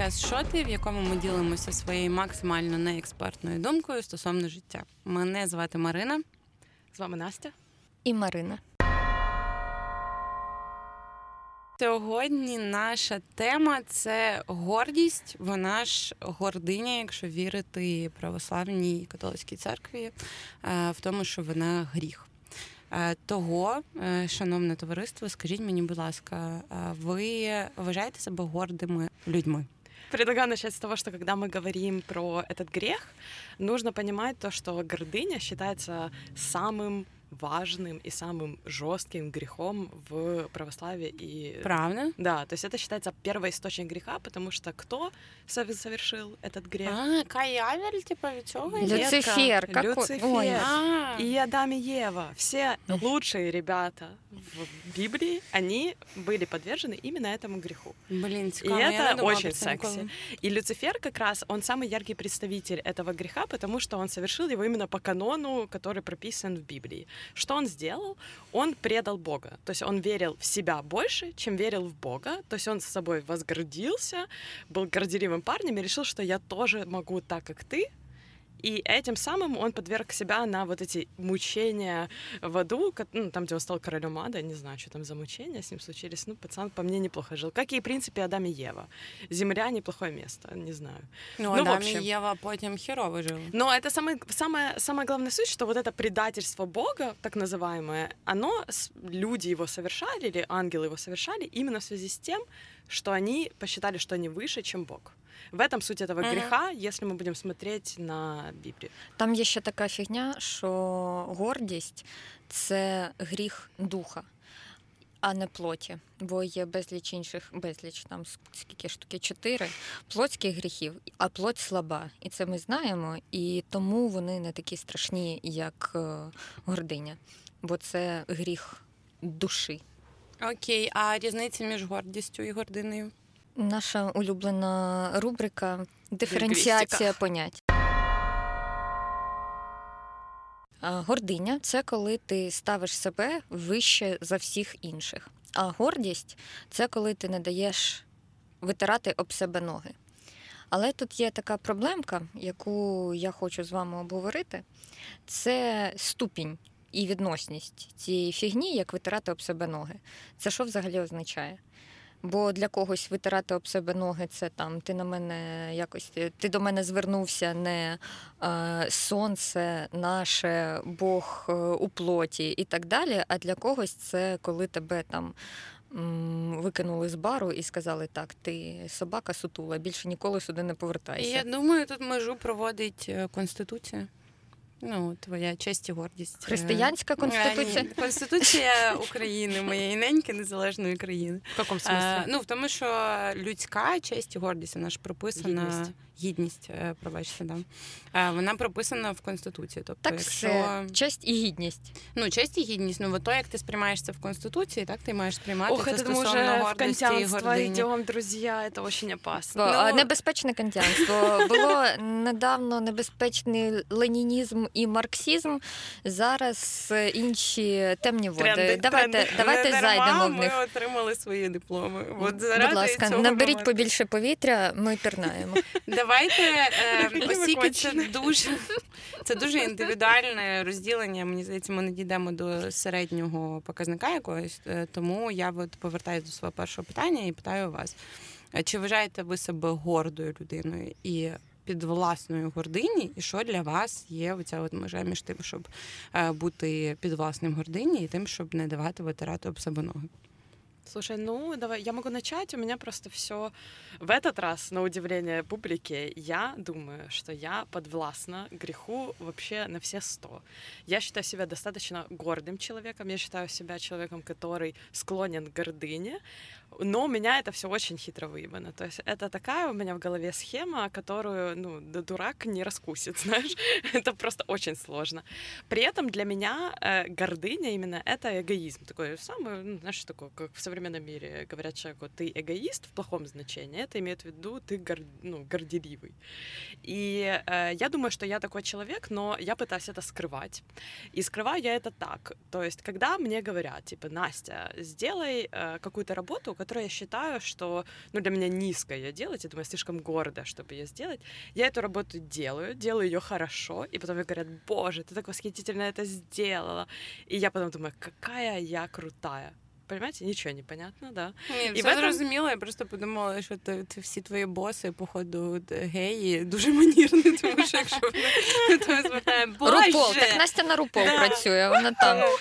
подкаст Шоти, в якому ми ділимося своєю максимально неекспертною думкою стосовно життя. Мене звати Марина. З вами Настя і Марина. Сьогодні наша тема це гордість. Вона ж гординя, якщо вірити православній католицькій церкві, е, в тому, що вона гріх. Е, того, е, шановне товариство, скажіть мені, будь ласка, ви вважаєте себе гордими людьми? Предлагаю начать с того, что когда мы говорим про этот грех, нужно понимать то, что гордыня считается самым важным и самым жестким грехом в православии. И... Правда? Да, то есть это считается первый источник греха, потому что кто совершил этот грех? А, Каявель, типа, цього? Люцифер. Как... Люцифер. Ой. А. И Адам и Ева. Все лучшие ребята в Библии, они были подвержены именно этому греху. Блин, и это очень секси. И Люцифер как раз, он самый яркий представитель этого греха, потому что он совершил его именно по канону, который прописан в Библии. Что он сделал? Он предал Бога. То есть он верил в себя больше, чем верил в Бога. То есть он с собой возгордился, был горделивым парнем и решил, что я тоже могу так, как ты, и этим самым он подверг себя на вот эти мучения в аду, ну, там, где он стал королем ада, не знаю, что там за мучения с ним случились. Ну, пацан по мне неплохо жил. Как и, в принципе, Адам и Ева. Земля — неплохое место, не знаю. Ну, ну Адам общем, и Ева потом херово жил. Но это самое, самое, самое главное суть, что вот это предательство Бога, так называемое, оно, люди его совершали, или ангелы его совершали, именно в связи с тем, что они посчитали, что они выше, чем Бог. В этом суть этого uh-huh. греха, если ми будемо смотреть на Біблію. Там є ще така фігня, що гордість це гріх духа. А не плоті, бо є безліч інших, безліч там скільки штуки чотири плотських гріхів, а плоть слаба. І це ми знаємо, і тому вони не такі страшні, як е, гординя, бо це гріх душі. Окей, а різниця між гордістю і гординою? Наша улюблена рубрика диференціація понять. Гординя це коли ти ставиш себе вище за всіх інших. А гордість це коли ти не даєш витирати об себе ноги. Але тут є така проблемка, яку я хочу з вами обговорити: це ступінь і відносність цієї фігні, як витирати об себе ноги. Це що взагалі означає? Бо для когось витирати об себе ноги це там ти на мене якось ти до мене звернувся не е, сонце, наше Бог е, у плоті і так далі. А для когось це коли тебе там викинули з бару і сказали, так, ти собака сутула, більше ніколи сюди не повертайся. Я думаю, тут межу проводить е, конституція. Ну, твоя честь і гордість. Е, Християнська конституція? Ні, Конституція України, моєї неньки незалежної країни. В якому смислі? Ну, в тому, що людська честь і гордість, вона ж прописана. Гідність гідність, е, пробачте, да. Е, вона прописана в Конституції. Тобто, так, якщо все. честь і гідність. Ну, честь і гідність. Ну, то, як ти сприймаєш це в Конституції, так ти маєш сприймати Ох, це стосовно гордості і гордині. друзі, це дуже опасно. Ну, небезпечне кантіанство. Було недавно небезпечний ленінізм і марксизм. Зараз інші темні води. Тренди, давайте тренди. давайте Не зайдемо в них. Ми отримали свої дипломи. От Будь ласка, наберіть побільше повітря, ми пірнаємо. Давайте е, оскільки це дуже це дуже індивідуальне розділення. Мені здається, ми не дійдемо до середнього показника якогось. Е, тому я от повертаюся до свого першого питання і питаю вас: чи вважаєте ви себе гордою людиною і під власною гордині, і що для вас є оця от межа між тим, щоб е, бути під власним гордині і тим, щоб не давати витирати об себе ноги? Слушай, ну давай, я могу начать. У меня просто все в этот раз, на удивление публики, я думаю, что я подвластна греху вообще на все сто. Я считаю себя достаточно гордым человеком. Я считаю себя человеком, который склонен к гордыне. Но у меня это все очень хитро выебано. То есть это такая у меня в голове схема, которую, ну, дурак не раскусит, знаешь. это просто очень сложно. При этом для меня э, гордыня именно это эгоизм. Такой самый, ну, знаешь, такой, как в современном мире говорят человеку, ты эгоист в плохом значении. Это имеет в виду, ты гор, ну, горделивый. И э, я думаю, что я такой человек, но я пытаюсь это скрывать. И скрываю я это так. То есть, когда мне говорят, типа, Настя, сделай э, какую-то работу, которую я считаю, что ну, для меня низко ее делать, я думаю, слишком гордо, чтобы ее сделать. Я эту работу делаю, делаю ее хорошо, и потом мне говорят, боже, ты так восхитительно это сделала. И я потом думаю, какая я крутая понимаете, нічого не понятно, да. Ні, і все этом... зрозуміло, я просто подумала, що ти, ти всі твої боси, походу, геї, дуже манірні, тому що якщо то звертає, Рупол, так Настя на Рупол да. працює, вона там.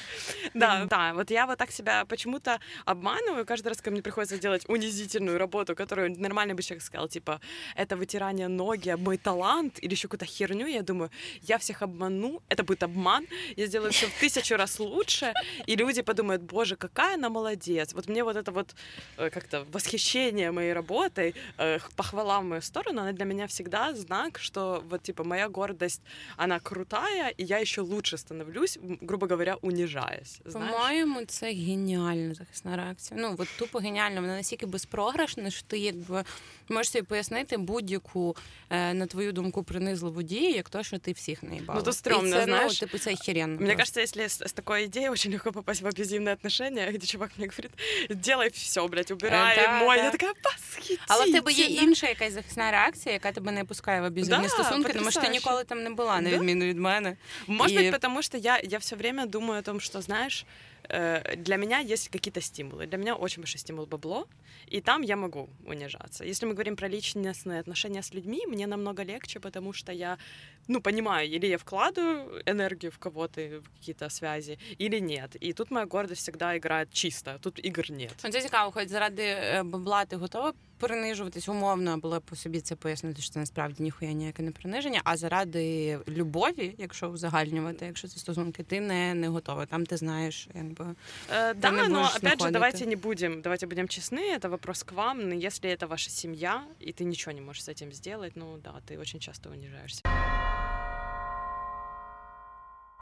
Да, да, вот я вот так себя почему-то обманываю, каждый раз, когда мне приходится делать унизительную работу, которую нормальный бы человек сказал, типа, это вытирание ноги, мой талант или еще какую-то херню, я думаю, я всех обману, это будет обман, я сделаю все в тысячу раз лучше, и люди подумают, боже, какая она молодец. Вот мне вот это вот э, как-то восхищение моей работой, э, похвала в мою сторону, она для меня всегда знак, что вот типа моя гордость, она крутая, и я еще лучше становлюсь, грубо говоря, унижаясь. По-моєму, це геніальна захисна реакція. Ну от тупо геніально. Вона настільки безпрограшна, що ти якби можеш собі пояснити будь-яку, е, на твою думку, принизливу дію, як то, що ти всіх наїбала. Ну, то стрёмно, це, знаешь. Ну, типу, це охеренно. Мне кажется, если с, с такой идеей очень легко попасть в абьюзивные отношения, где чувак мне говорит, делай все, блядь, убирай, е, мой. Да. Я така, восхитительно. Але в тебе є інша якась захисна реакція, яка тебе не пускає в аб'юзивні да, стосунки, тому що ти ніколи там не була, на відміну від мене. Может І... быть, потому что я, я все время думаю о том, что, знаешь, Э, для меня есть какие-то стимулы. Для меня очень большой стимул бабло, и там я могу унижаться. Если мы говорим про личностные отношения с людьми, мне намного легче, потому что я, ну, понимаю, или я вкладываю энергию в кого-то, в какие-то связи, или нет. И тут моя гордость всегда играет чисто, тут игр нет. Це цікаво, хоч заради бабла ти готова принижуватись умовно, було по собі це пояснити, що це насправді ніхуя ніяке не приниження, а заради любові, якщо узагальнювати, якщо це стосунки, ти не, не готова. Там ти знаєш, якби э, да, но опять находити. же, давайте не будем, давайте будем честны, это вопрос к вам. Но если это ваша семья, и ты ничего не можешь с этим сделать, ну да, ты очень часто унижаешься.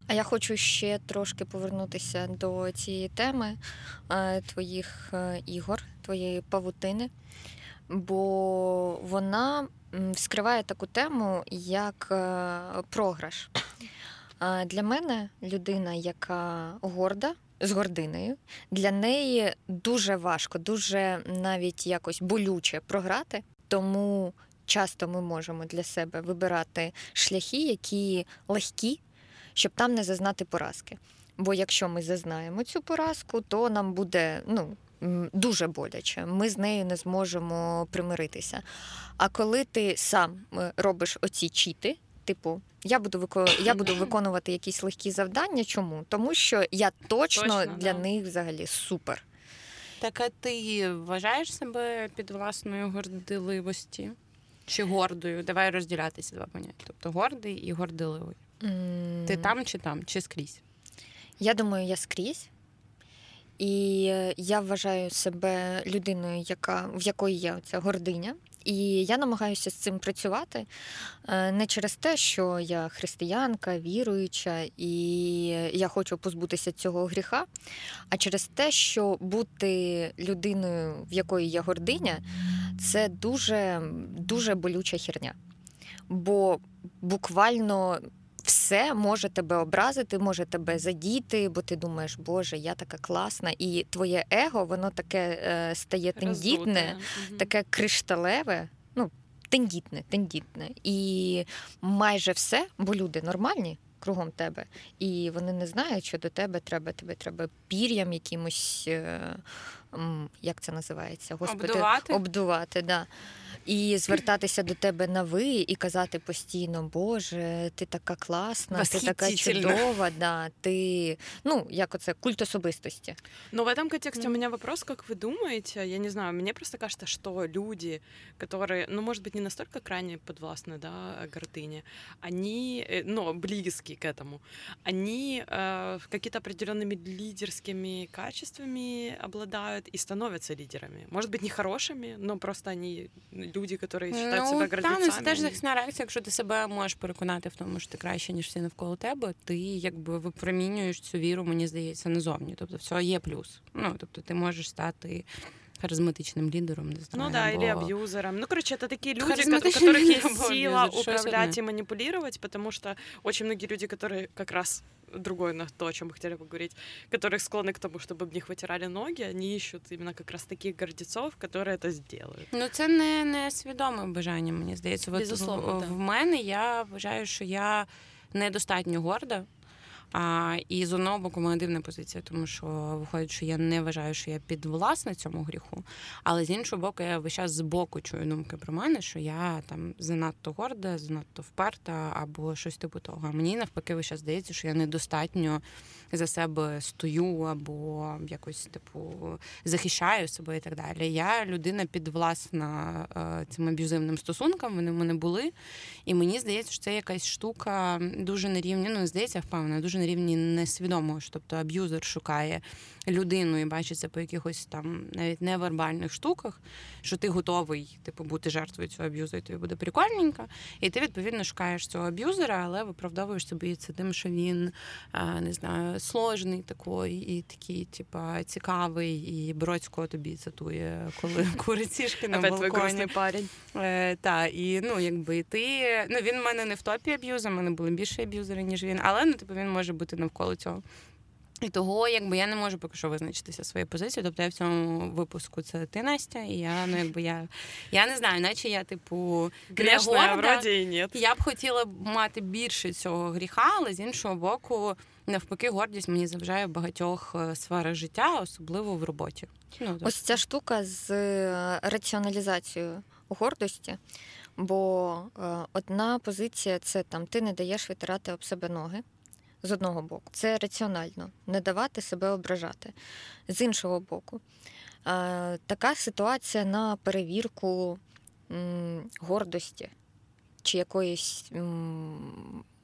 А я хочу ще трошки повернутися до цієї теми е, твоїх е, ігор, твоєї павутини бо вона вскриває таку тему, як е, програш. Для мене людина, яка горда, з гординою, для неї дуже важко, дуже навіть якось болюче програти. Тому часто ми можемо для себе вибирати шляхи, які легкі, щоб там не зазнати поразки. Бо якщо ми зазнаємо цю поразку, то нам буде ну, дуже боляче. Ми з нею не зможемо примиритися. А коли ти сам е, робиш оці чіти, типу, я буду вико... я буду виконувати якісь легкі завдання. Чому? Тому що я точно, точно для да. них взагалі супер. Так а ти вважаєш себе під власною гордиливості? Чи гордою? Давай розділятися два поняття. Тобто гордий і гордиливий. Mm. Ти там чи там, чи скрізь? Я думаю, я скрізь. І я вважаю себе людиною, яка в якої є ця гординя. І я намагаюся з цим працювати е, не через те, що я християнка, віруюча, і я хочу позбутися цього гріха, а через те, що бути людиною, в якої є гординя, це дуже дуже болюча херня. Бо буквально все може тебе образити, може тебе задіти, бо ти думаєш, Боже, я така класна, і твоє его, воно таке е, стає тендітне, таке кришталеве. ну, Тендітне, тендітне. І майже все, бо люди нормальні кругом тебе, і вони не знають, що до тебе треба. Тебе треба пір'ям якимось, е, як це називається, Господи, обдувати. обдувати да і звертатися до тебе на ви і казати постійно, Боже, ти така класна, ти така чудова, да, ти ну як оце культ особистости. Но в этом контексте mm. у меня вопрос, как вы думаете, я не знаю, мне просто кажется, что люди, которые, ну, может быть, не настолько крайне подвластны, да, гордыне, они, э, но близкие к этому, они э, какие-то определенными лидерскими качествами обладают и становятся лидерами. Может быть, не хорошими, но просто они люди, які вважають ну, себе гравцями. Та, це теж захисна реакція, якщо ти себе можеш переконати в тому, що ти краще, ніж всі навколо тебе, ти якби випромінюєш цю віру, мені здається, назовні. Тобто, все є плюс. Ну, тобто, ти можеш стати. Харизматичным лидером, не знаю. Ну да, або... или абьюзером. Ну, короче, это такие люди, у которых есть сила управлять и манипулировать, потому что очень многие люди, которые как раз другое на то, о чем мы хотели поговорить, которые склонны к тому, чтобы об них вытирали ноги, они ищут именно как раз таких гордецов, которые это сделают. Ну це не, не свідоме бажання, мені здається. От Безусловно, в, так. в мене я вважаю, що я недостатньо горда. А, і з одного боку, моя дивна позиція, тому що виходить, що я не вважаю, що я підвласна цьому гріху. Але з іншого боку, я весь час боку чую думки про мене, що я там занадто горда, занадто вперта або щось типу того. А мені навпаки, весь час здається, що я недостатньо за себе стою або якось типу захищаю себе і так далі. Я людина підвласна е, цим аб'юзивним стосункам. Вони в мене були. І мені здається, що це якась штука дуже на рівні, ну здається, впевнена, дуже на рівні несвідомого. Тобто аб'юзер шукає людину і бачить це по якихось там навіть невербальних штуках, що ти готовий типу бути жертвою цього аб'юзу, і тобі буде прикольненько. І ти відповідно шукаєш цього аб'юзера, але виправдовуєш собі це тим, що він не знаю, сложний такий, і такий, типа, цікавий, і Бродського тобі цитує, коли курить сішки на балконі. парень. Е, та, і ну, якби ти. Ну, він в мене не в топі аб'юза, в мене були більше аб'юзери, ніж він, але ну, типу, він може бути навколо цього. І того, якби я не можу поки що визначитися своєю позицією. Тобто я в цьому випуску це ти, Настя, і я, ну якби я. Я не знаю, наче я, типу, не горда. и нет. Я б хотіла мати більше цього гріха, але з іншого боку, навпаки, гордість мені заважає в багатьох е, сферах життя, особливо в роботі. Ну, тобто, Ось ця штука з е, раціоналізацією гордості. Бо е, одна позиція це там ти не даєш витирати об себе ноги. З одного боку, це раціонально, не давати себе ображати. З іншого боку, е, така ситуація на перевірку гордості чи якоїсь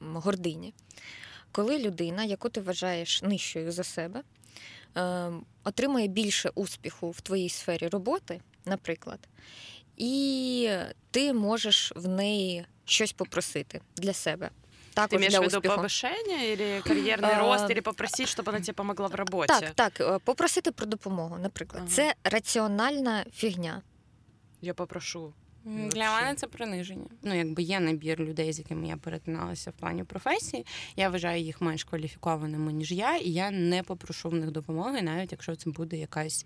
гордині. Коли людина, яку ти вважаєш нижчою за себе, е, отримує більше успіху в твоїй сфері роботи, наприклад, і ти можеш в неї щось попросити для себе. Ты Також имеешь для в виду успіху. повышение или карьерный А, рост, или попросить, чтобы она тебе помогла в работе? Так, так, е, попросити про допомогу, наприклад. Ага. Це раціональна фігня. Я попрошу. М, Для Вообще. мене це приниження. Ну, якби є набір людей, з якими я перетиналася в плані професії. Я вважаю їх менш кваліфікованими, ніж я, і я не попрошу в них допомоги, навіть якщо це буде якась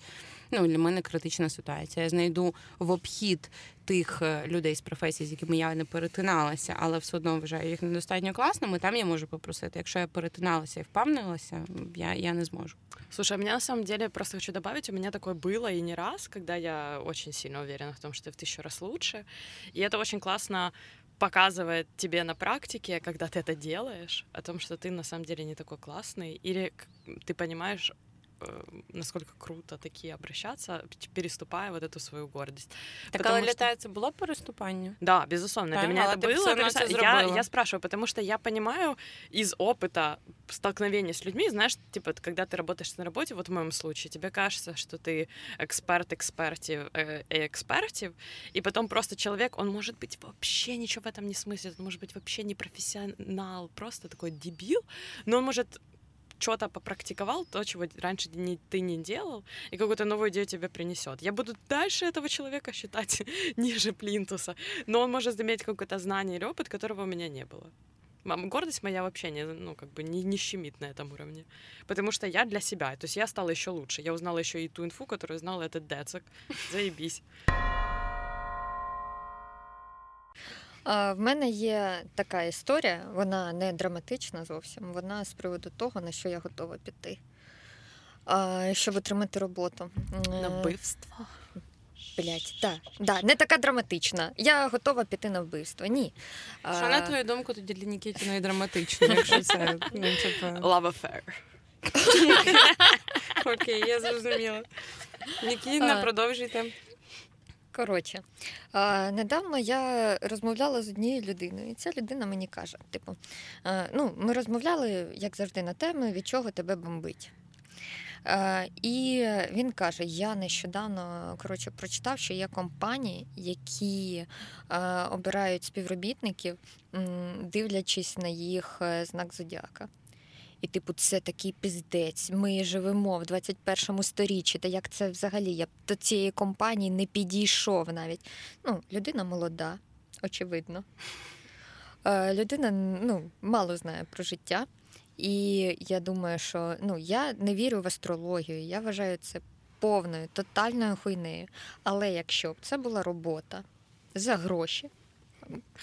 ну, для мене критична ситуація. Я знайду в обхід тих е, людей з професії, з якими я не перетиналася, але все одно вважаю їх недостатньо класними. Там я можу попросити. Якщо я перетиналася і впевнилася, я, я не зможу. Слушай, а меня на самом деле просто хочу добавить, у меня такое было и не раз, когда я очень сильно уверена в том, что ты в тысячу раз лучше. И это очень классно показывает тебе на практике, когда ты это делаешь, о том, что ты на самом деле не такой классный, или к- ты понимаешь, э, насколько круто такие обращаться, переступая вот эту свою гордость. Так, Потому але що- літає це було переступання? Да, безусловно, Да, для меня это было. переста- я, я спрашиваю, потому что я понимаю из опыта столкновения с людьми, знаешь, типа, когда ты работаешь на работе, вот в моем случае, тебе кажется, что ты эксперт экспертив э, экспертив, и потом просто человек, он может быть вообще ничего в этом не смыслит, он может быть вообще не профессионал, просто такой дебил, но он может что-то попрактиковал, то, чего раньше не, ты не делал, и какую-то новую идею тебе принесет. Я буду дальше этого человека считать ниже плинтуса, но он может иметь какое-то знание или опыт, которого у меня не было. Мам, гордость моя вообще не, ну, как бы не, не щемит на этом уровне. Потому что я для себя. То есть я стала еще лучше. Я узнала еще и ту инфу, которую знал этот Децик. Заебись. В мене є така історія, вона не драматична зовсім. Вона з приводу того, на що я готова піти, щоб отримати роботу. На Е, вбивство. Блять, да, да, не така драматична. Я готова піти на вбивство. Ні. Що на твою думку тоді для Нікітіної драматично, якщо це ну, типу... Love affair. Окей, я зрозуміла. Нікіна, продовжуйте. Коротше, недавно я розмовляла з однією людиною, і ця людина мені каже: типу, а, ну, ми розмовляли, як завжди, на теми, від чого тебе бомбить. А, і він каже: я нещодавно коротше, прочитав, що є компанії, які а, обирають співробітників, дивлячись на їх е, знак зодіака. І, типу, це такий піздець. Ми живемо в 21-му сторіччі. Та як це взагалі? Я б до цієї компанії не підійшов навіть. Ну, людина молода, очевидно. Е, людина ну, мало знає про життя. І я думаю, що ну я не вірю в астрологію. Я вважаю це повною, тотальною хуйнею. Але якщо б це була робота за гроші,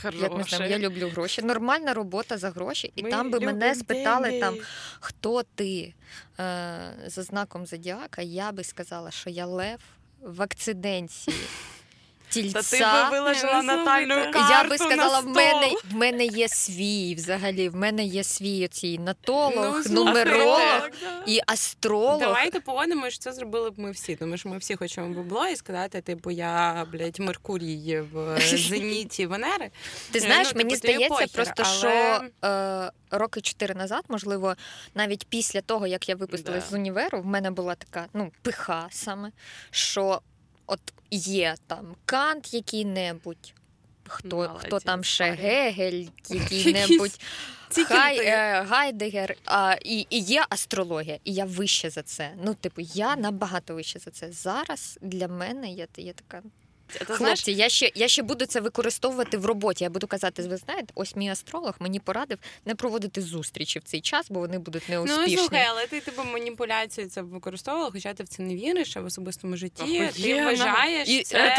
як ми знаємо, я люблю гроші, нормальна робота за гроші, і Ми там би мене спитали деньги. там, хто ти е, за знаком зодіака, я би сказала, що я лев в акциденції. Та Тільця. ти би виложила Ну, натальну карту Я би сказала, на в мене, в мене є свій взагалі, в мене є свій оцій натолог, Ну, нумеролог да. і астролог. Давайте погодимо, що це зробили б ми всі, тому що ми всі хочемо бабло і сказати, типу, я, блядь, Меркурій в зеніті Венери. Ти знаєш, ну, мені типу, тобі здається, похер, просто але- що е, роки чотири назад, можливо, навіть після того, як я випустилась Да. з універу, в мене була така ну, пиха саме, що от є там Кант який-небудь. Хто, хто там ще. Гегель, який-небудь Хай, е, Гайдегер, а, і, і є астрологія, і я вище за це. Ну, типу, я набагато вище за це. Зараз для мене я, я така. Це, знаєш, Хлопці, я ще, я ще буду це використовувати в роботі. Я буду казати, ви знаєте, ось мій астролог мені порадив не проводити зустрічі в цей час, бо вони будуть неуспішні. Ну слухай, але ти типу маніпуляцію це використовувала, хоча ти в це не віриш, а в особистому житті ти вважаєш І це. це.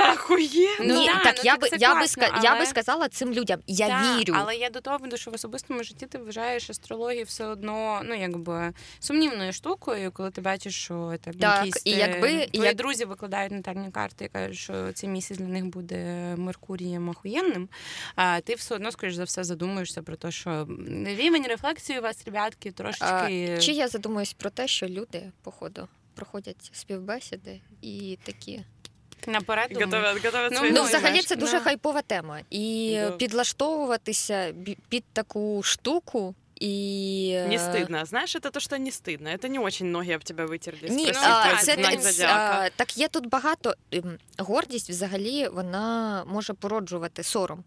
Ну, да, так ну, я би я би класно, я би сказала цим людям, я Так, вірю. Але я до того веду, що в особистому житті ти вважаєш астрологію все одно, ну якби сумнівною штукою, коли ти бачиш, що там Так, якісь і е, якби- твої як- друзі викладають натальні карти і кажуть, що цей місяць для них буде Меркурієм охуєнним, а ти все одно, скоріш за все, задумуєшся про те, що рівень рефлексії у вас, ребятки, А, трошечки. чи я задумуюсь про те, що люди, походу, проходять співбесіди і такі. Наперед думаю. Готовят, готовят Ну, Ну, Ну, взагалі, це дуже да. хайпова тема. І Да. підлаштовуватися під таку штуку і е, Не стыдно. Знаешь, это то, что не стыдно. Это не очень ноги об тебя вытерли. Ні, спросив а, твій це, знак це, зодіака. а, так є тут багато. ем, Гордість взагалі вона може породжувати сором.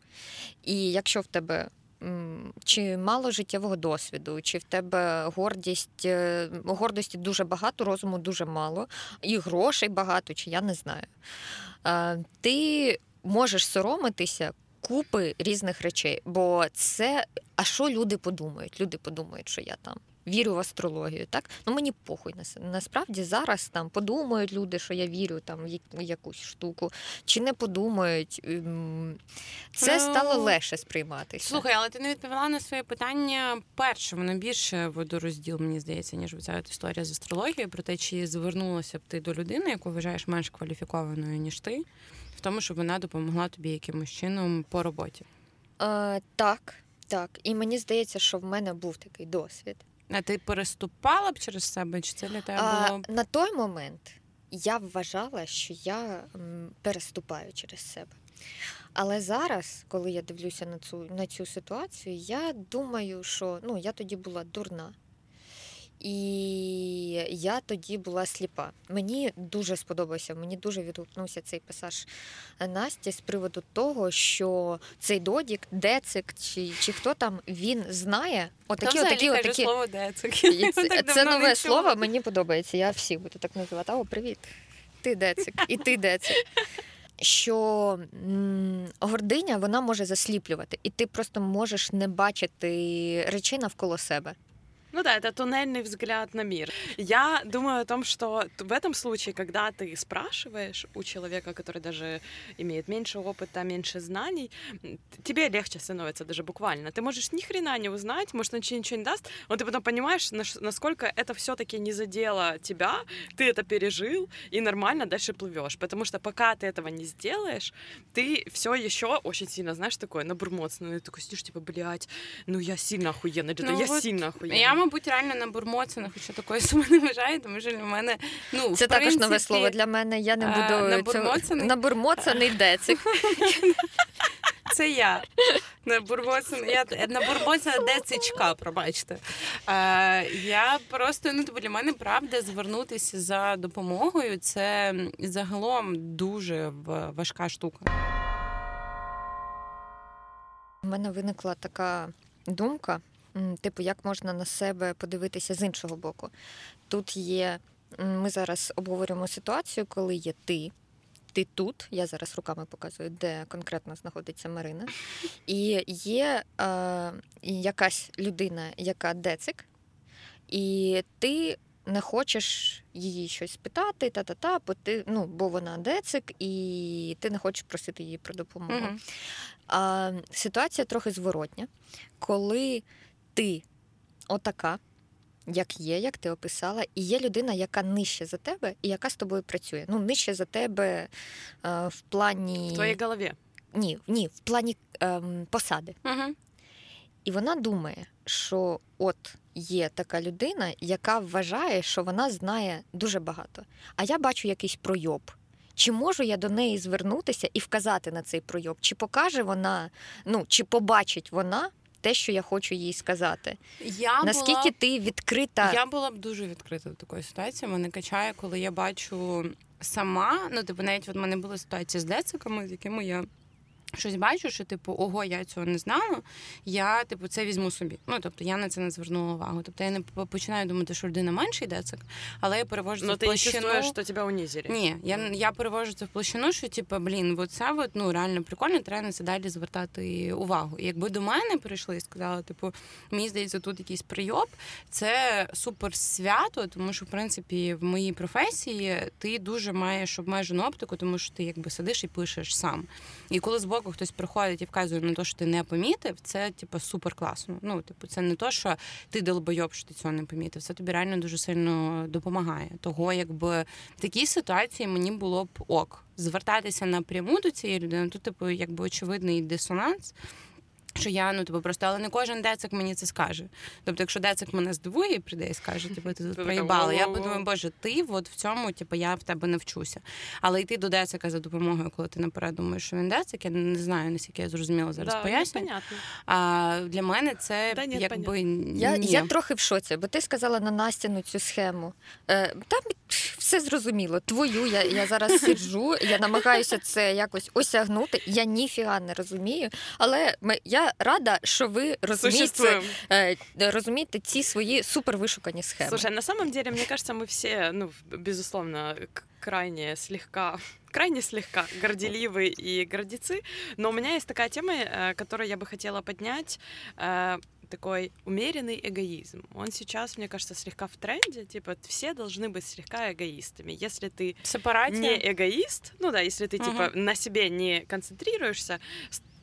І якщо в тебе м, чи мало життєвого досвіду, чи в тебе гордість, е, гордості дуже багато, розуму дуже мало, і грошей багато, чи я не знаю. А, Ти можеш соромитися купи різних речей, бо це. А що люди подумають? Люди подумають, що я там. Вірю в астрологію, так? Ну мені похуй на. Насправді зараз там подумають люди, що я вірю там в як- якусь штуку, чи не подумають. Ем, Це Ну, стало легше сприйматися. Слухай, але ти не відповіла на своє питання перше. Воно більше водорозділ, мені здається, ніж ця історія з астрологією про те, чи звернулася б ти до людини, яку вважаєш менш кваліфікованою, ніж ти, в тому, щоб вона допомогла тобі якимось чином по роботі. Е, так, так. І мені здається, що в мене був такий досвід. А ти переступала б через себе, чи це для тебе А, було? на той момент я вважала, що я переступаю через себе. Але зараз, коли я дивлюся на цю, на цю ситуацію, я думаю, що ну, я тоді була дурна. І я тоді була сліпа. Мені дуже сподобався, мені дуже відгукнувся цей пасаж Насті з приводу того, що цей додік, децик чи, чи хто там він знає, отакі, взагалі отакі, каже отакі. слово децик? І Це, так це нове слово, мені подобається. Я всіх буду так називати. О, привіт. Ти децик, і ти децик. Що гординя вона може засліплювати, і ти просто можеш не бачити речей навколо себе. Ну да, это туннельный взгляд на мир. Я думаю о том, что в этом случае, когда ты спрашиваешь у человека, который даже имеет меньше опыта, меньше знаний, тебе легче становится даже буквально. Ты можешь ни хрена не узнать, может, он тебе ничего не даст, но ты потом понимаешь, насколько это все-таки не задело тебя, ты это пережил и нормально дальше плывешь. Потому что пока ты этого не сделаешь, ты все еще очень сильно, знаешь, такое набурмоцанный, ты такой сидишь, типа, блядь, ну я сильно охуенный, или Ну я вот сильно охуенный. Я, мабуть, реально на бурмоцинах, хоча такої суми не вважаю, тому що для мене ну Це в також нове слово для мене. Я не а, буду набурмоцаний? набурмоцаний децик. Це я. Набурмоцана, я набурмоцана децичка, пробачте. Е, я просто ну типу, для мене правда звернутися за допомогою. Це загалом дуже важка штука. У мене виникла така думка, типу, як можна на себе подивитися з іншого боку. Тут є, ми зараз обговорюємо ситуацію, коли є ти. Ти тут, я зараз руками показую, де конкретно знаходиться Марина. І є е, якась людина, яка децик, І ти не хочеш її щось питати, та-та-та, бо ти, ну, бо вона децик, і ти не хочеш просити її про допомогу. Мгм. А ситуація трохи зворотня, коли ти отака, як є, як ти описала, і є людина, яка нижче за тебе і яка з тобою працює. Ну, нижче за тебе е, в плані В твоей голове. ні, ні, в плані ем, посади. Мгм. І вона думає, що от є така людина, яка вважає, що вона знає дуже багато. А я бачу якийсь пройоб. Чи можу я до неї звернутися і вказати на цей пройоб? Чи покаже вона, ну чи побачить вона те, що я хочу їй сказати? Я Наскільки була... ти відкрита? Я була б дуже відкрита до такої ситуації. Мене качає, коли я бачу сама. Ну, типу, навіть от в мене була ситуація з дециками, з якими я. Щось бачу, що типу, ого, я цього не знала. Я типу це візьму собі. Ну тобто я на це не звернула увагу. Тобто я не починаю думати, що людина менший децик, але я перевожу це Но в ты не площину. чувствуешь, что тебя унизили. Ні, я, я перевожу це в площину, що типу, блін, от це от, ну реально прикольно, треба на це далі звертати увагу. І якби до мене прийшли і сказали, типу, мені здається, тут якийсь прийоб, це супер свято, тому що в принципі в моїй професії ти дуже маєш обмежену оптику, тому що ти якби сидиш і пишеш сам. І коли збоку хтось приходить і вказує на те, що ти не помітив, це типу супер класно. Ну, типу, це не то, що ти долбойоб, що ти цього не помітив. Це тобі реально дуже сильно допомагає. Того, якби в такій ситуації мені було б ок. Звертатися напряму до цієї людини, тут, типу, якби очевидний дисонанс. Що я ну типу просто, але не кожен децик мені це скаже. Тобто, якщо децик мене здивує і прийде і скаже, типу, ти тут проїбала, я подумаю, боже, ти от в цьому, типу, я в тебе навчуся. Але йти до децика за допомогою, коли ти наперед думаєш, що він децик, я не знаю, наскільки я зрозуміла зараз да, поясню. А для мене це Та ні, якби Я, ні. я трохи в шоці, бо ти сказала на Настіну цю схему. Е, там все зрозуміло. Твою я, я зараз сиджу, я намагаюся це якось осягнути. Я ніфіга не розумію. Але ми, я рада, що ви розумієте, Существуем. е, розумієте ці свої супервишукані схеми. Слушай, на самом деле, мне кажется, мы все, ну, безусловно, к- крайне слегка, крайне слегка горделивы и гордецы. Но у меня есть такая тема, э, которую я бы хотела поднять. э, Такой умеренный эгоизм. Он сейчас, мне кажется, слегка в тренде. Типа, все должны быть слегка эгоистами. Если ты сепарація. не эгоист, ну да, если ты Мгм. типа на себе не концентрируешься,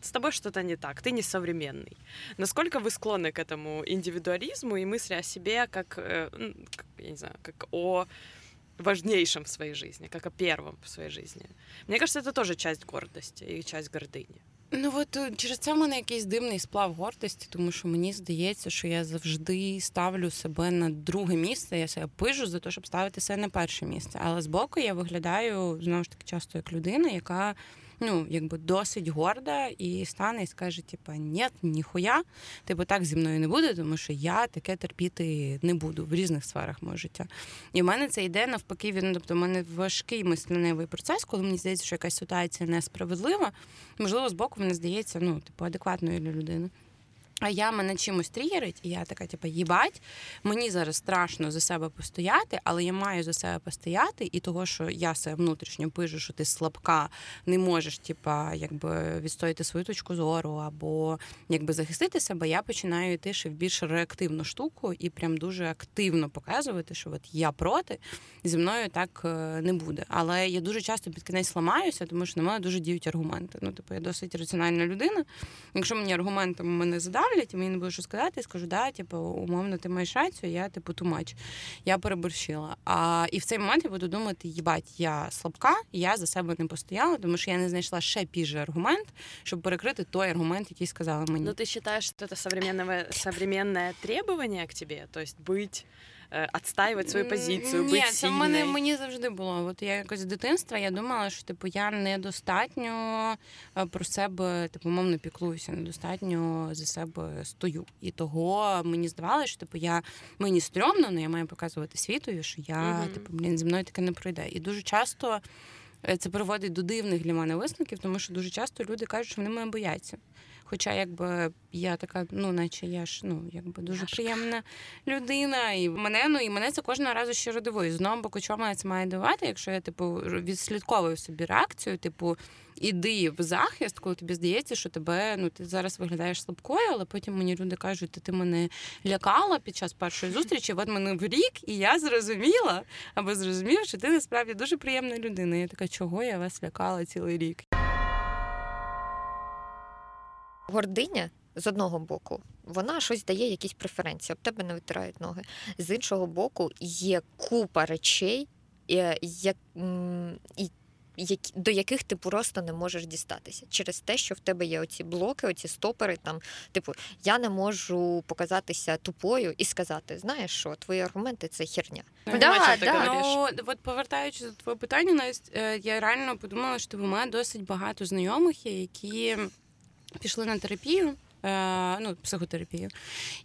с- с тобой что-то не так, ты не современный. Насколько вы склонны к этому индивидуализму и мысли о себе как, э, м, как, я не знаю, как о важнейшем в своей жизни, как о первом в своей жизни. Мне кажется, это тоже часть гордости и часть гордыни. Ну от е, через це в мене якийсь дивний сплав гордості, тому що мені здається, що я завжди ставлю себе на друге місце. Я себе пижу за те, щоб ставити себе на перше місце. Але збоку я виглядаю знову ж таки часто як людина, яка ну якби досить горда і стане і скаже: типа, ні, ніхуя, типу так зі мною не буде, тому що я таке терпіти не буду в різних сферах мого життя. І в мене це йде навпаки. Він тобто, в мене важкий мисленевий процес, коли мені здається, що якась ситуація несправедлива. Можливо, збоку мені здається, ну, типу, адекватною для людини. А я мене чимось тригерить, і я така, типу, їбать, мені зараз страшно за себе постояти, але я маю за себе постояти, і того, що я себе внутрішньо пишу, що ти слабка, не можеш, типа, якби відстояти свою точку зору або якби захистити себе, я починаю йти ще в більш реактивну штуку і прям дуже активно показувати, що от я проти, зі мною так е, не буде. Але я дуже часто під кінець ламаюся, тому що на мене дуже діють аргументи. Ну, типу, я досить раціональна людина. Якщо мені аргументами мене задавлять, і мені не буде що сказати, я скажу, да, типу, умовно, ти маєш рацію, я типу тумач. Я переборщила. А і в цей момент я буду думати, їбать, я слабка, я за себе не постояла, тому що я не знайшла ще піже аргумент, щоб перекрити той аргумент, який сказала мені. Но ты считаешь, что это современное, современное требование к тебе? То есть быть, э, отстаивать свою позицию, Ні, быть це в мене мені завжди було. От я якось з дитинства я думала, що типу я недостатньо е, про себе, типу, мовно піклуюся, недостатньо за себе стою. І того мені здавалося, що типу я мені стрьомно, але я маю показувати світові, що я, Мгм. типу, блін, зі мною таке не пройде. І дуже часто. е, Це приводить до дивних для мене висновків, тому що дуже часто люди кажуть, що вони мене бояться. Хоча, якби я така, ну наче я ж ну якби дуже Яшка. приємна людина, і мене ну і мене це кожного разу щиро дивує. З одного боку, чому мене це має дивувати, якщо я типу відслідковую собі реакцію, типу. Іди в захист, коли тобі здається, що тебе ну ти зараз виглядаєш слабкою, але потім мені люди кажуть, ти, ти мене лякала під час першої зустрічі. От мене в рік, і я зрозуміла або зрозумів, що ти насправді дуже приємна людина. Я така, чого я вас лякала цілий рік? Гординя з одного боку, вона щось дає, якісь преференції, об тебе не витирають ноги. З іншого боку, є купа речей, е, як, і які, до яких ти просто не можеш дістатися через те, що в тебе є оці блоки, оці стопери. Там, типу, я не можу показатися тупою і сказати, знаєш що, твої аргументи це херня. Ну, да, да. Ну, от повертаючись до твого питання, Настя, я реально подумала, що в мене досить багато знайомих, які пішли на терапію. Е, ну, психотерапію.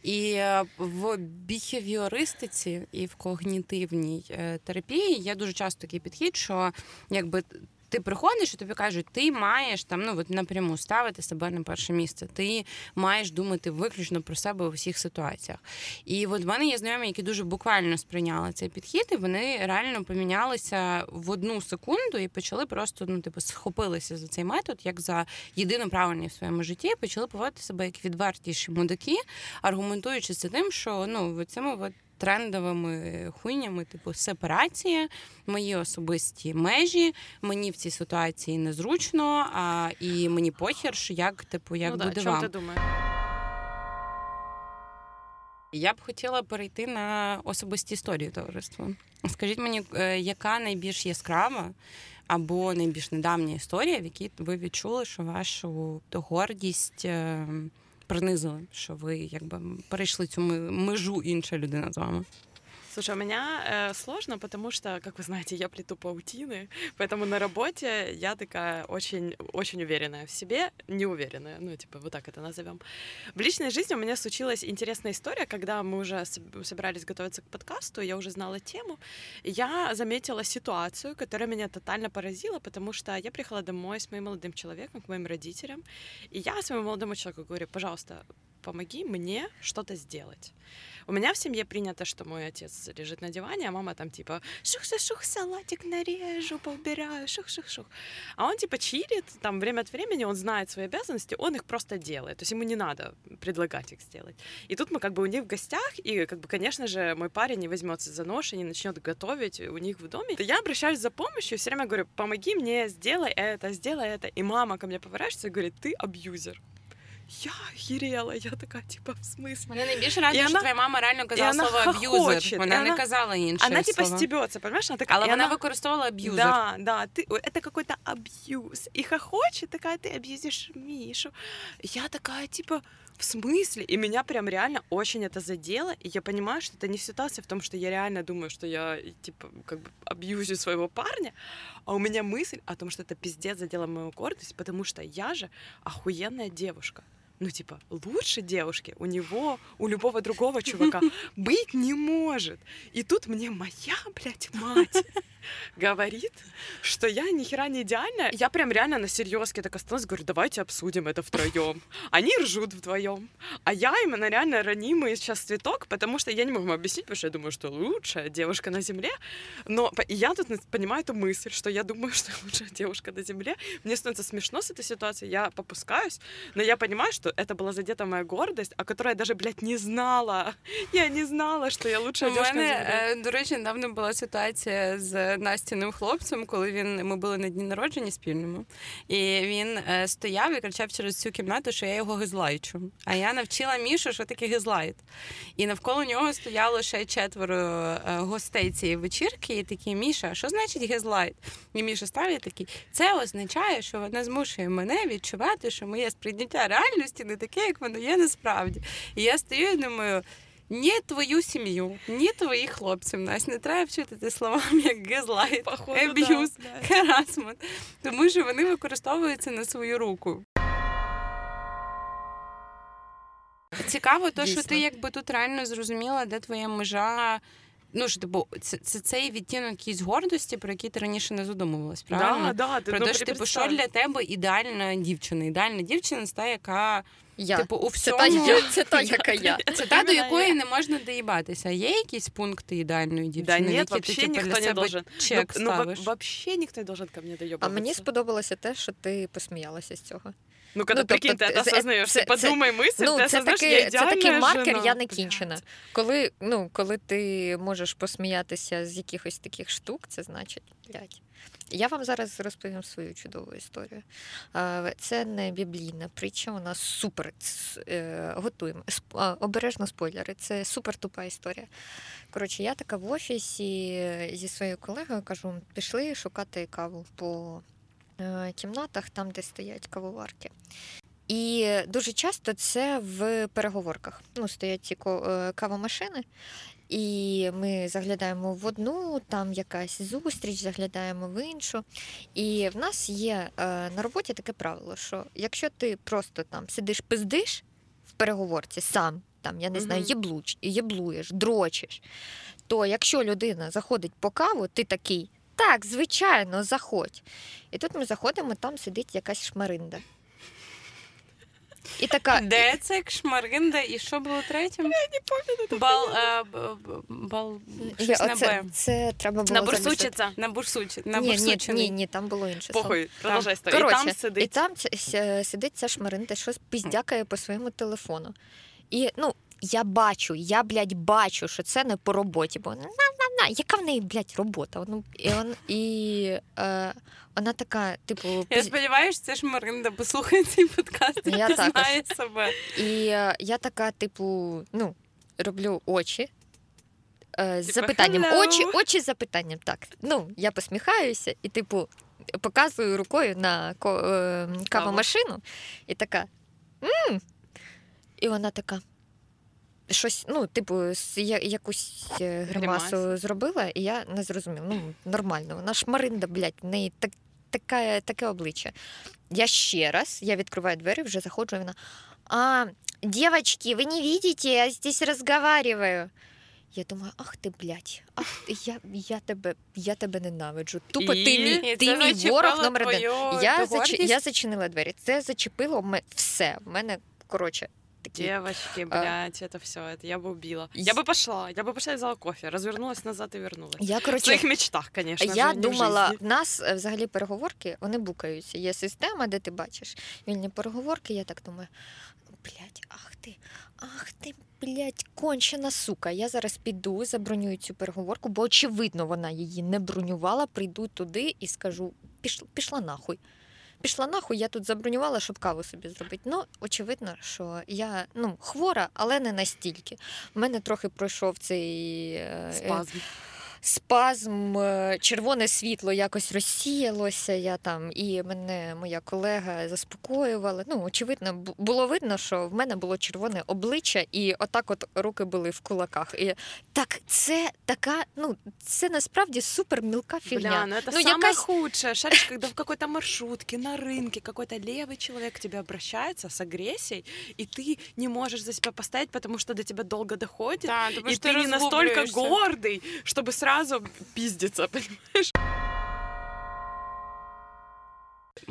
І е, в біхевіористиці і в когнітивній е, терапії є дуже часто такий підхід, що якби ти приходиш і тобі кажуть, ти маєш там ну от напряму ставити себе на перше місце. Ти маєш думати виключно про себе у всіх ситуаціях. І от в мене є знайомі, які дуже буквально сприйняли цей підхід, і вони реально помінялися в одну секунду і почали просто ну, типу, схопилися за цей метод, як за єдино правильний в своєму житті, і почали поводити себе як відвертіші мудаки, аргументуючи це тим, що ну цими от трендовими хуйнями, типу сепарація, мої особисті межі. Мені в цій ситуації незручно, а і мені похер, як типу, як ну, буде да, вам. ти думаєш? Я б хотіла перейти на особисті історії товариства. Скажіть мені, е, яка найбільш яскрава або найбільш недавня історія, в якій ви відчули, що вашу гордість ем, принизили, що ви якби перейшли цю межу інша людина з вами. Слушай, у меня э, сложно, потому что, как вы знаете, я плету паутины, поэтому на работе я такая очень, очень уверенная в себе, неуверенная, ну, типа, вот так это назовем. В личной жизни у меня случилась интересная история, когда мы уже собирались готовиться к подкасту, я уже знала тему, я заметила ситуацию, которая меня тотально поразила, потому что я приехала домой с моим молодым человеком, к моим родителям, и я своему молодому человеку говорю, пожалуйста, помоги мне что-то сделать. У меня в семье принято, что мой отец лежит на диване, а мама там типа шух-шух, салатик нарежу, поубираю, шух-шух-шух. А он типа чилит, там время от времени он знает свои обязанности, он их просто делает. То есть ему не надо предлагать их сделать. И тут мы как бы у них в гостях, и как бы, конечно же, мой парень не возьмется за нож и не начнет готовить у них в доме. Я обращаюсь за помощью, все время говорю, помоги мне, сделай это, сделай это. И мама ко мне поворачивается и говорит, ты абьюзер я охерела, я така, типа, в смысле? Мене найбільше радує, що твоя мама реально казала слово аб'юзер. Вона, вона не казала інше Она типа слово. стебется, понимаешь? Она такая, Але вона она... використовувала аб'юзер. Да, да, ты, это какой-то абьюз. И хохочет такая, ты абьюзишь Мишу. Я такая, типа, в смысле? И меня прям реально очень это задело. И я понимаю, что это не ситуация в том, что я реально думаю, что я, типа, как бы абьюзю своего парня, а у меня мысль о том, что это пиздец задело мою гордость, потому что я же охуенная девушка ну, типа, лучше девушки у него, у любого другого чувака быть не может. И тут мне моя, блядь, мать говорит, что я ни хера не идеальная. Я прям реально на серьезке так остановилась, говорю, давайте обсудим это втроем. Они ржут вдвоем, а я именно реально ранимый сейчас цветок, потому что я не могу объяснить, потому что я думаю, что лучшая девушка на земле, но я тут понимаю эту мысль, что я думаю, что лучшая девушка на земле. Мне становится смешно с этой ситуацией, я попускаюсь, но я понимаю, что это была задета моя гордость, о которой я даже, блядь, не знала. Я не знала, що я лучшая девушка на земле. До речі, недавно була ситуація з Настіним хлопцем, коли він ми були на дні народження спільному, і він е, стояв і кричав через цю кімнату, що я його газлайчу. А я навчила Мішу, що таке gaslight. І навколо нього стояло ще четверо е, гостей цієї вечірки, і такі Міша, що значить gaslight? І Міша став і такий, це означає, що вона змушує мене відчувати, що моє сприйняття реальності не таке, як воно є насправді. І я стою і думаю ні твою сім'ю, ні твоїх хлопців. Нас не треба вчити тим словам як gaslight, abuse, харасмент, тому що вони використовуються на свою руку. Цікаво, то що ти якби тут реально зрозуміла, де твоя межа ну ж типу, це, це цей відтінок якійсь гордості, про який ти раніше не задумувалась, правильно? Да, да, про ну, те, що типу, що для тебе ідеальна дівчина? Ідеальна дівчина це та, яка Я. типу у Це всьому та, я, це та, яка я. це та, до якої не можна доїбатися. Є якісь пункти ідеальної Да дівчини, які ти типу, для не себе должен. чек ну, ну, ставиш? вообще никто не должен ко мне доебываться. А мені сподобалося те, що ти посміялася з цього. Ну, когда Ну, тобто прикинь, ты это це- осознаешь, це- ты подумай мысль, Ну, ты це осознаешь, я такий, це такий идеальная маркер, жена. я не кінчена. Блядь. Коли, ну, коли ти можеш посміятися з якихось таких штук, це значить, блядь. Я вам зараз розповім свою чудову історію. Е, Це не біблійна притча, вона супер. ц- е, Готуємо. Сп- а, Обережно спойлери. Це супер тупа історія. Коротше, я така в офісі зі своєю колегою кажу: пішли шукати каву по е, кімнатах, там, де стоять кавоварки. І дуже часто це в переговорках. Ну, стоять ці е, кавомашини, і ми заглядаємо в одну, там якась зустріч, заглядаємо в іншу. І в нас є е, на роботі таке правило, що якщо ти просто там сидиш пиздиш в переговорці сам, там, я не знаю, єблуч, єблуєш, дрочиш, то якщо людина заходить по каву, ти такий. Так, звичайно, заходь. І тут ми заходимо, там сидить якась шмаринда. І така. Де це Шмаринда і що було третім? Я не пам'ятаю. Бал, е, б- б- бал, Я, щось на оце, Б. це треба було записати. Набурсучиться. На бурсучі, на Ні, ні, ні, ні, там було інше. слово. Похуй, продолжай историю. И Коротше, там і сидить. там ця- ся- сидить ця шмаринка, щось піздякає по своєму телефону. І ну, я бачу, я, блядь, бачу, що це не по роботі, бо на, на, на, яка в неї, блядь, робота? Ну, і вон, і е, вона така, типу, Я піз- сподіваюся, це Шмаринда послухає цей подкаст і Я також. пізнає себе. І е, я така, типу, ну, роблю очі. е, З Типа, запитанням. «Hello». Очі, очі з запитанням. Так. Ну, я посміхаюся і, типу, показую рукою на ко- е, кавомашину, і така. м І вона така. Щось, ну, типу, я- якусь е, гримасу зробила, і я не зрозумів. Ну, нормально, вона ж Маринда, блядь, в неї так, таке, таке обличчя. Я ще раз, я відкриваю двері, вже заходжу, і вона. А, девочки, вы не видите, я здесь разговариваю. Я думаю, ах ти, блядь, ах ти, я, я, тебе, я тебе ненавиджу. Тупо І? ти мій, ти мій ворог номер один. Я, зач... я зачинила двері. Це зачепило все. В мене, коротше, такі. Девочки, блядь, это все, это я бы убила. И- Я бы пошла, я бы пошла и взяла кофе, развернулась назад и вернулась. Я, В коротше, своих мечтах, конечно я же, не в думала, жизни. в нас е, взагалі переговорки вони букаються. Є система, де ти бачиш вільні переговорки. Я так думаю, блядь, ах ти, ах ти, блядь, кончена сука. Я зараз піду, забронюю цю переговорку, бо очевидно, вона її не бронювала. Прийду туди і скажу: пішла, пішла нахуй. Пішла нахуй, я тут забронювала, щоб каву собі зробити. Ну, очевидно, що я ну, хвора, але не настільки. У мене трохи пройшов цей е, е, Спазм спазм, е, червоне світло якось розсіялося. Я там і мене моя колега заспокоювала. Ну, очевидно, бу- було видно, що в мене було червоне обличчя, і отак, от руки були в кулаках. І так, це така, ну це насправді супер мілка фігня. Бля, ну это Ну, самое якась- худшее. Шаришь, когда в какой-то маршрутке, на рынке какой-то левый человек к тебе обращается с агрессией, и ты не можешь за себя постоять, потому что до тебя долго доходит, Та, тому и що ты не настолько розгублюєшся. гордый, чтобы сразу пиздиться, понимаешь?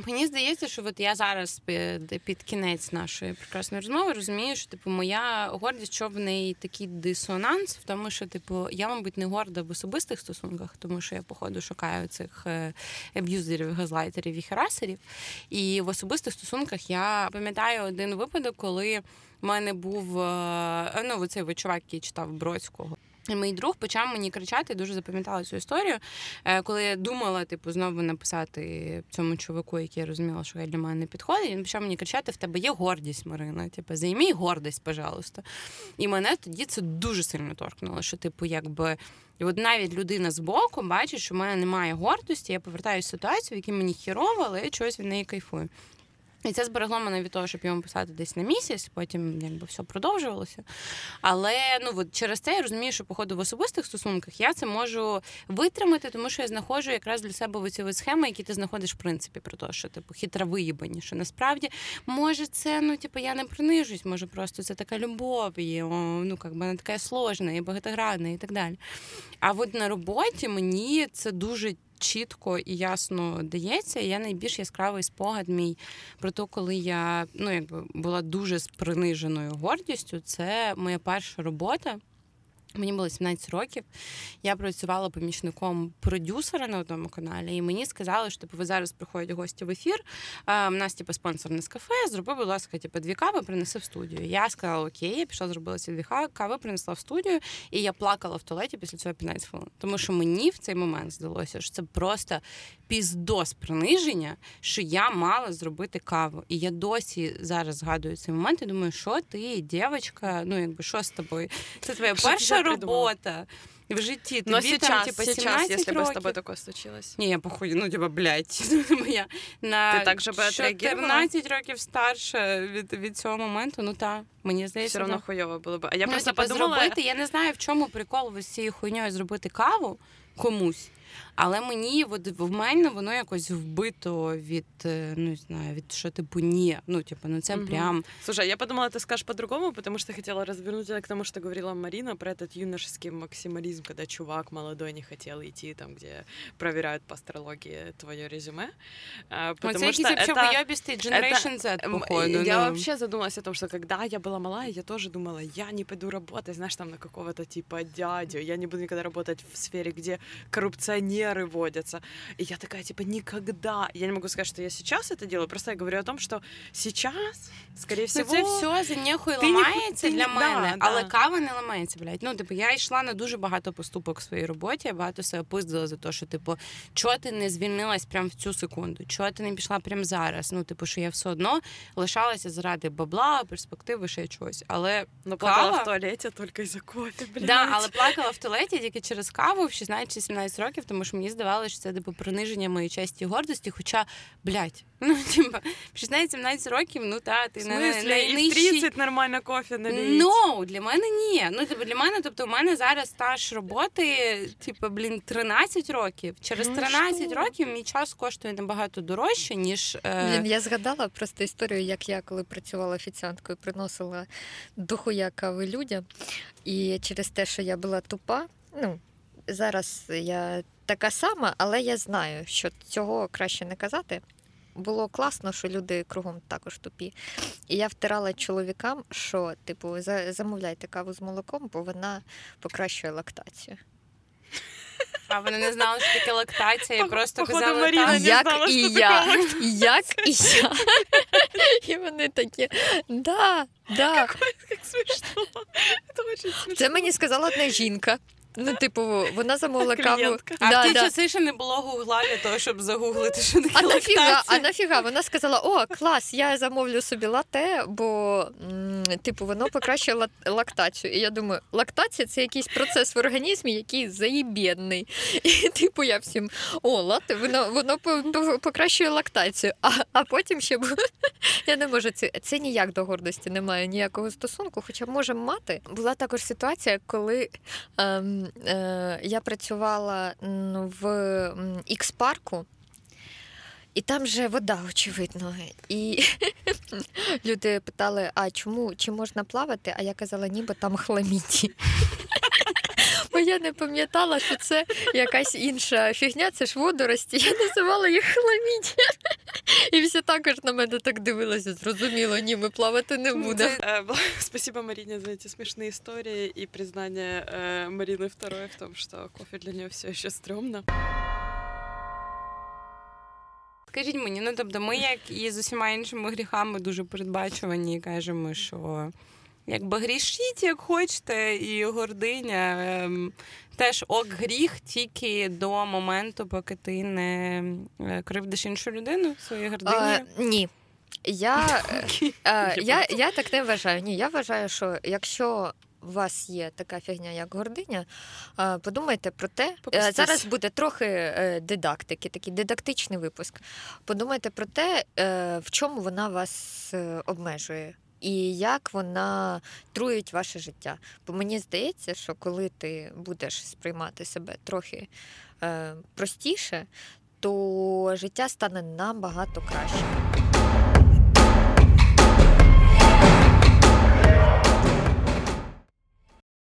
Мені здається, що от я зараз під, під кінець нашої прекрасної розмови розумію, що типу моя гордість, що в неї такий дисонанс, в тому, що типу я, мабуть, не горда в особистих стосунках, тому що я походу шукаю цих е, аб'юзерів, газлайтерів і херасерів. І в особистих стосунках я пам'ятаю один випадок, коли в мене був е, ну, цей чувак, який читав Бродського. І мій друг почав мені кричати, дуже запам'ятала цю історію. Е, Коли я думала, типу, знову написати цьому чуваку, який я розуміла, що для мене не підходить, він почав мені кричати: в тебе є гордість, Марина. Типу, займій гордість, пожалуйста. І мене тоді це дуже сильно торкнуло. Що, типу, якби. І от навіть людина збоку бачить, що в мене немає гордості, я повертаюся в ситуацію, в якій мені хірово, але я чогось від неї кайфую. І це зберегло мене від того, щоб йому писати десь на місяць, потім якби все продовжувалося. Але ну от через це я розумію, що походу в особистих стосунках я це можу витримати, тому що я знаходжу якраз для себе оці схеми, які ти знаходиш в принципі про те, що типу хитра виїбані, що насправді може це ну типу я не принижусь, може просто це така любов, і ну як би вона така сложна і багатогранна, і так далі. А от на роботі мені це дуже чітко і ясно дається. Я найбільш яскравий спогад мій про те, коли я ну якби була дуже з приниженою гордістю. Це моя перша робота. Мені було 17 років. Я працювала помічником продюсера на одному каналі, і мені сказали, що типу, ви зараз приходять гості в ефір. А, у нас типу, спонсорне з кафе. Зроби, будь ласка, типу, дві кави, принеси в студію. Я сказала, окей, я пішла, зробила ці дві кави, принесла в студію, і я плакала в туалеті після цього 15 хвилин. Тому що мені в цей момент здалося, що це просто піздос приниження, що я мала зробити каву. І я досі зараз згадую цей момент і думаю, що ти, дівчинка, ну якби що з тобою? Це твоя перша работа в житті. Но Тобі сейчас, там, типа, 17 сейчас, если бы с тобой такое случилось. Ні, я похуй, ну типа, блядь, я на Ти так же би 14 років старша від, від цього моменту, ну та, мені здається. Все одно хуйово було б. А я ну, просто типа, подумала... зробити, я не знаю, в чому прикол з цією хуйньою зробити каву комусь. Але мені от, в мене воно якось вбито від е, ну не знаю, від що типу ні. Ну, типу, ну це угу. прям. Слушай, я подумала, ты скажешь по-другому, потому что хотела развернуть это к тому, что говорила Марина про этот юношеский максимализм, когда чувак молодой не хотел идти там, где проверяют по астрологии твое резюме. Потому вот что это... выебистый Generation Z, походу. Я ну. вообще задумалась о том, что когда я была малая, я тоже думала, я не пойду работать, знаешь, там на какого-то типа дядю, я не буду никогда работать в сфере, где коррупционер примеры водятся. И я такая, типа, никогда. Я не могу сказать, что я сейчас это делаю, просто я говорю о том, что сейчас, скорее всего... Ну, це все за нехуй ламається не... для ти... мене, да, але да. кава не ламається, блядь. Ну, типу, я йшла на дуже багато поступок в своїй роботі, я багато себе пиздила за те, що, типу, чого ти не звільнилась прямо в цю секунду, чого ти не пішла прямо зараз. Ну, типу, що я все одно лишалася заради бабла, перспективи, ще чогось. Але Ну, плакала кава... в туалеті тільки за кофе, блядь. Да, але плакала в туалеті тільки через каву в 16-17 років, тому що мені здавалося, що це типу приниження моєї честі і гордості. Хоча, блядь, ну типу, в 16-17 років, ну та ти на найнижчій... 30 нормально кофе налить. Ну, для мене ні. Ну, типу, для мене, тобто, у мене зараз стаж роботи, типу, блін, 13 років. Через 13 ну, років мій час коштує набагато дорожче, ніж. Е... Блін, я згадала просто історію, як я коли працювала офіціанткою, приносила дохуя кави людям. І через те, що я була тупа, ну. Зараз я така сама, але я знаю, що цього краще не казати. Було класно, що люди кругом також тупі. І я втирала чоловікам, що, типу, замовляйте каву з молоком, бо вона покращує лактацію. А вони не знали, що таке лактація, і просто казали, Маріна так. не як знала, і що я, як і я. І вони такі, да, да. Як смішно. Це мені сказала одна жінка. Ну, типу, вона замовила каву. А да, в ті да. часи ще не було гугла для того, щоб загуглити, що таке а нафіга, а нафіга? Вона сказала: о, клас, я замовлю собі лате, бо м, типу воно покращує лактацію. І я думаю, лактація це якийсь процес в організмі, який заєбєдний. І типу я всім о, лате, воно воно покращує лактацію. А а потім ще я не можу це це ніяк до гордості не має ніякого стосунку, хоча можемо мати. Була також ситуація, коли. Ем, Е, я працювала в Ікс-парку. І там же вода, очевидно. І люди питали: а чому чи можна плавати? А я казала, ніби там хламіді. Бо я не пам'ятала, що це якась інша фігня, це ж водорості. Я називала їх хламіді. І всі також на мене так дивилися. Зрозуміло, ні, ми плавати не будемо. Е, спасибо Марине за эти смешные истории и признание э, Марины второй в том, что кофе для нее все еще стрёмно. Скажіть мені, ну тобто, ми, як і з усіма іншими гріхами, дуже передбачувані і кажемо, що якби грішіть, як хочете, і гординя ем, теж ок гріх тільки до моменту, поки ти не е, кривдиш іншу людину своєю гординою? Ні. Я, е, я, я так не вважаю. Ні, я вважаю, що якщо у вас є така фігня, як гординя, е, подумайте про те, е, зараз буде трохи е, дидактики, такий дидактичний випуск. Подумайте про те, е, в чому вона вас е, обмежує. І як вона труїть ваше життя. Бо мені здається, що коли ти будеш сприймати себе трохи е, простіше, то життя стане набагато краще.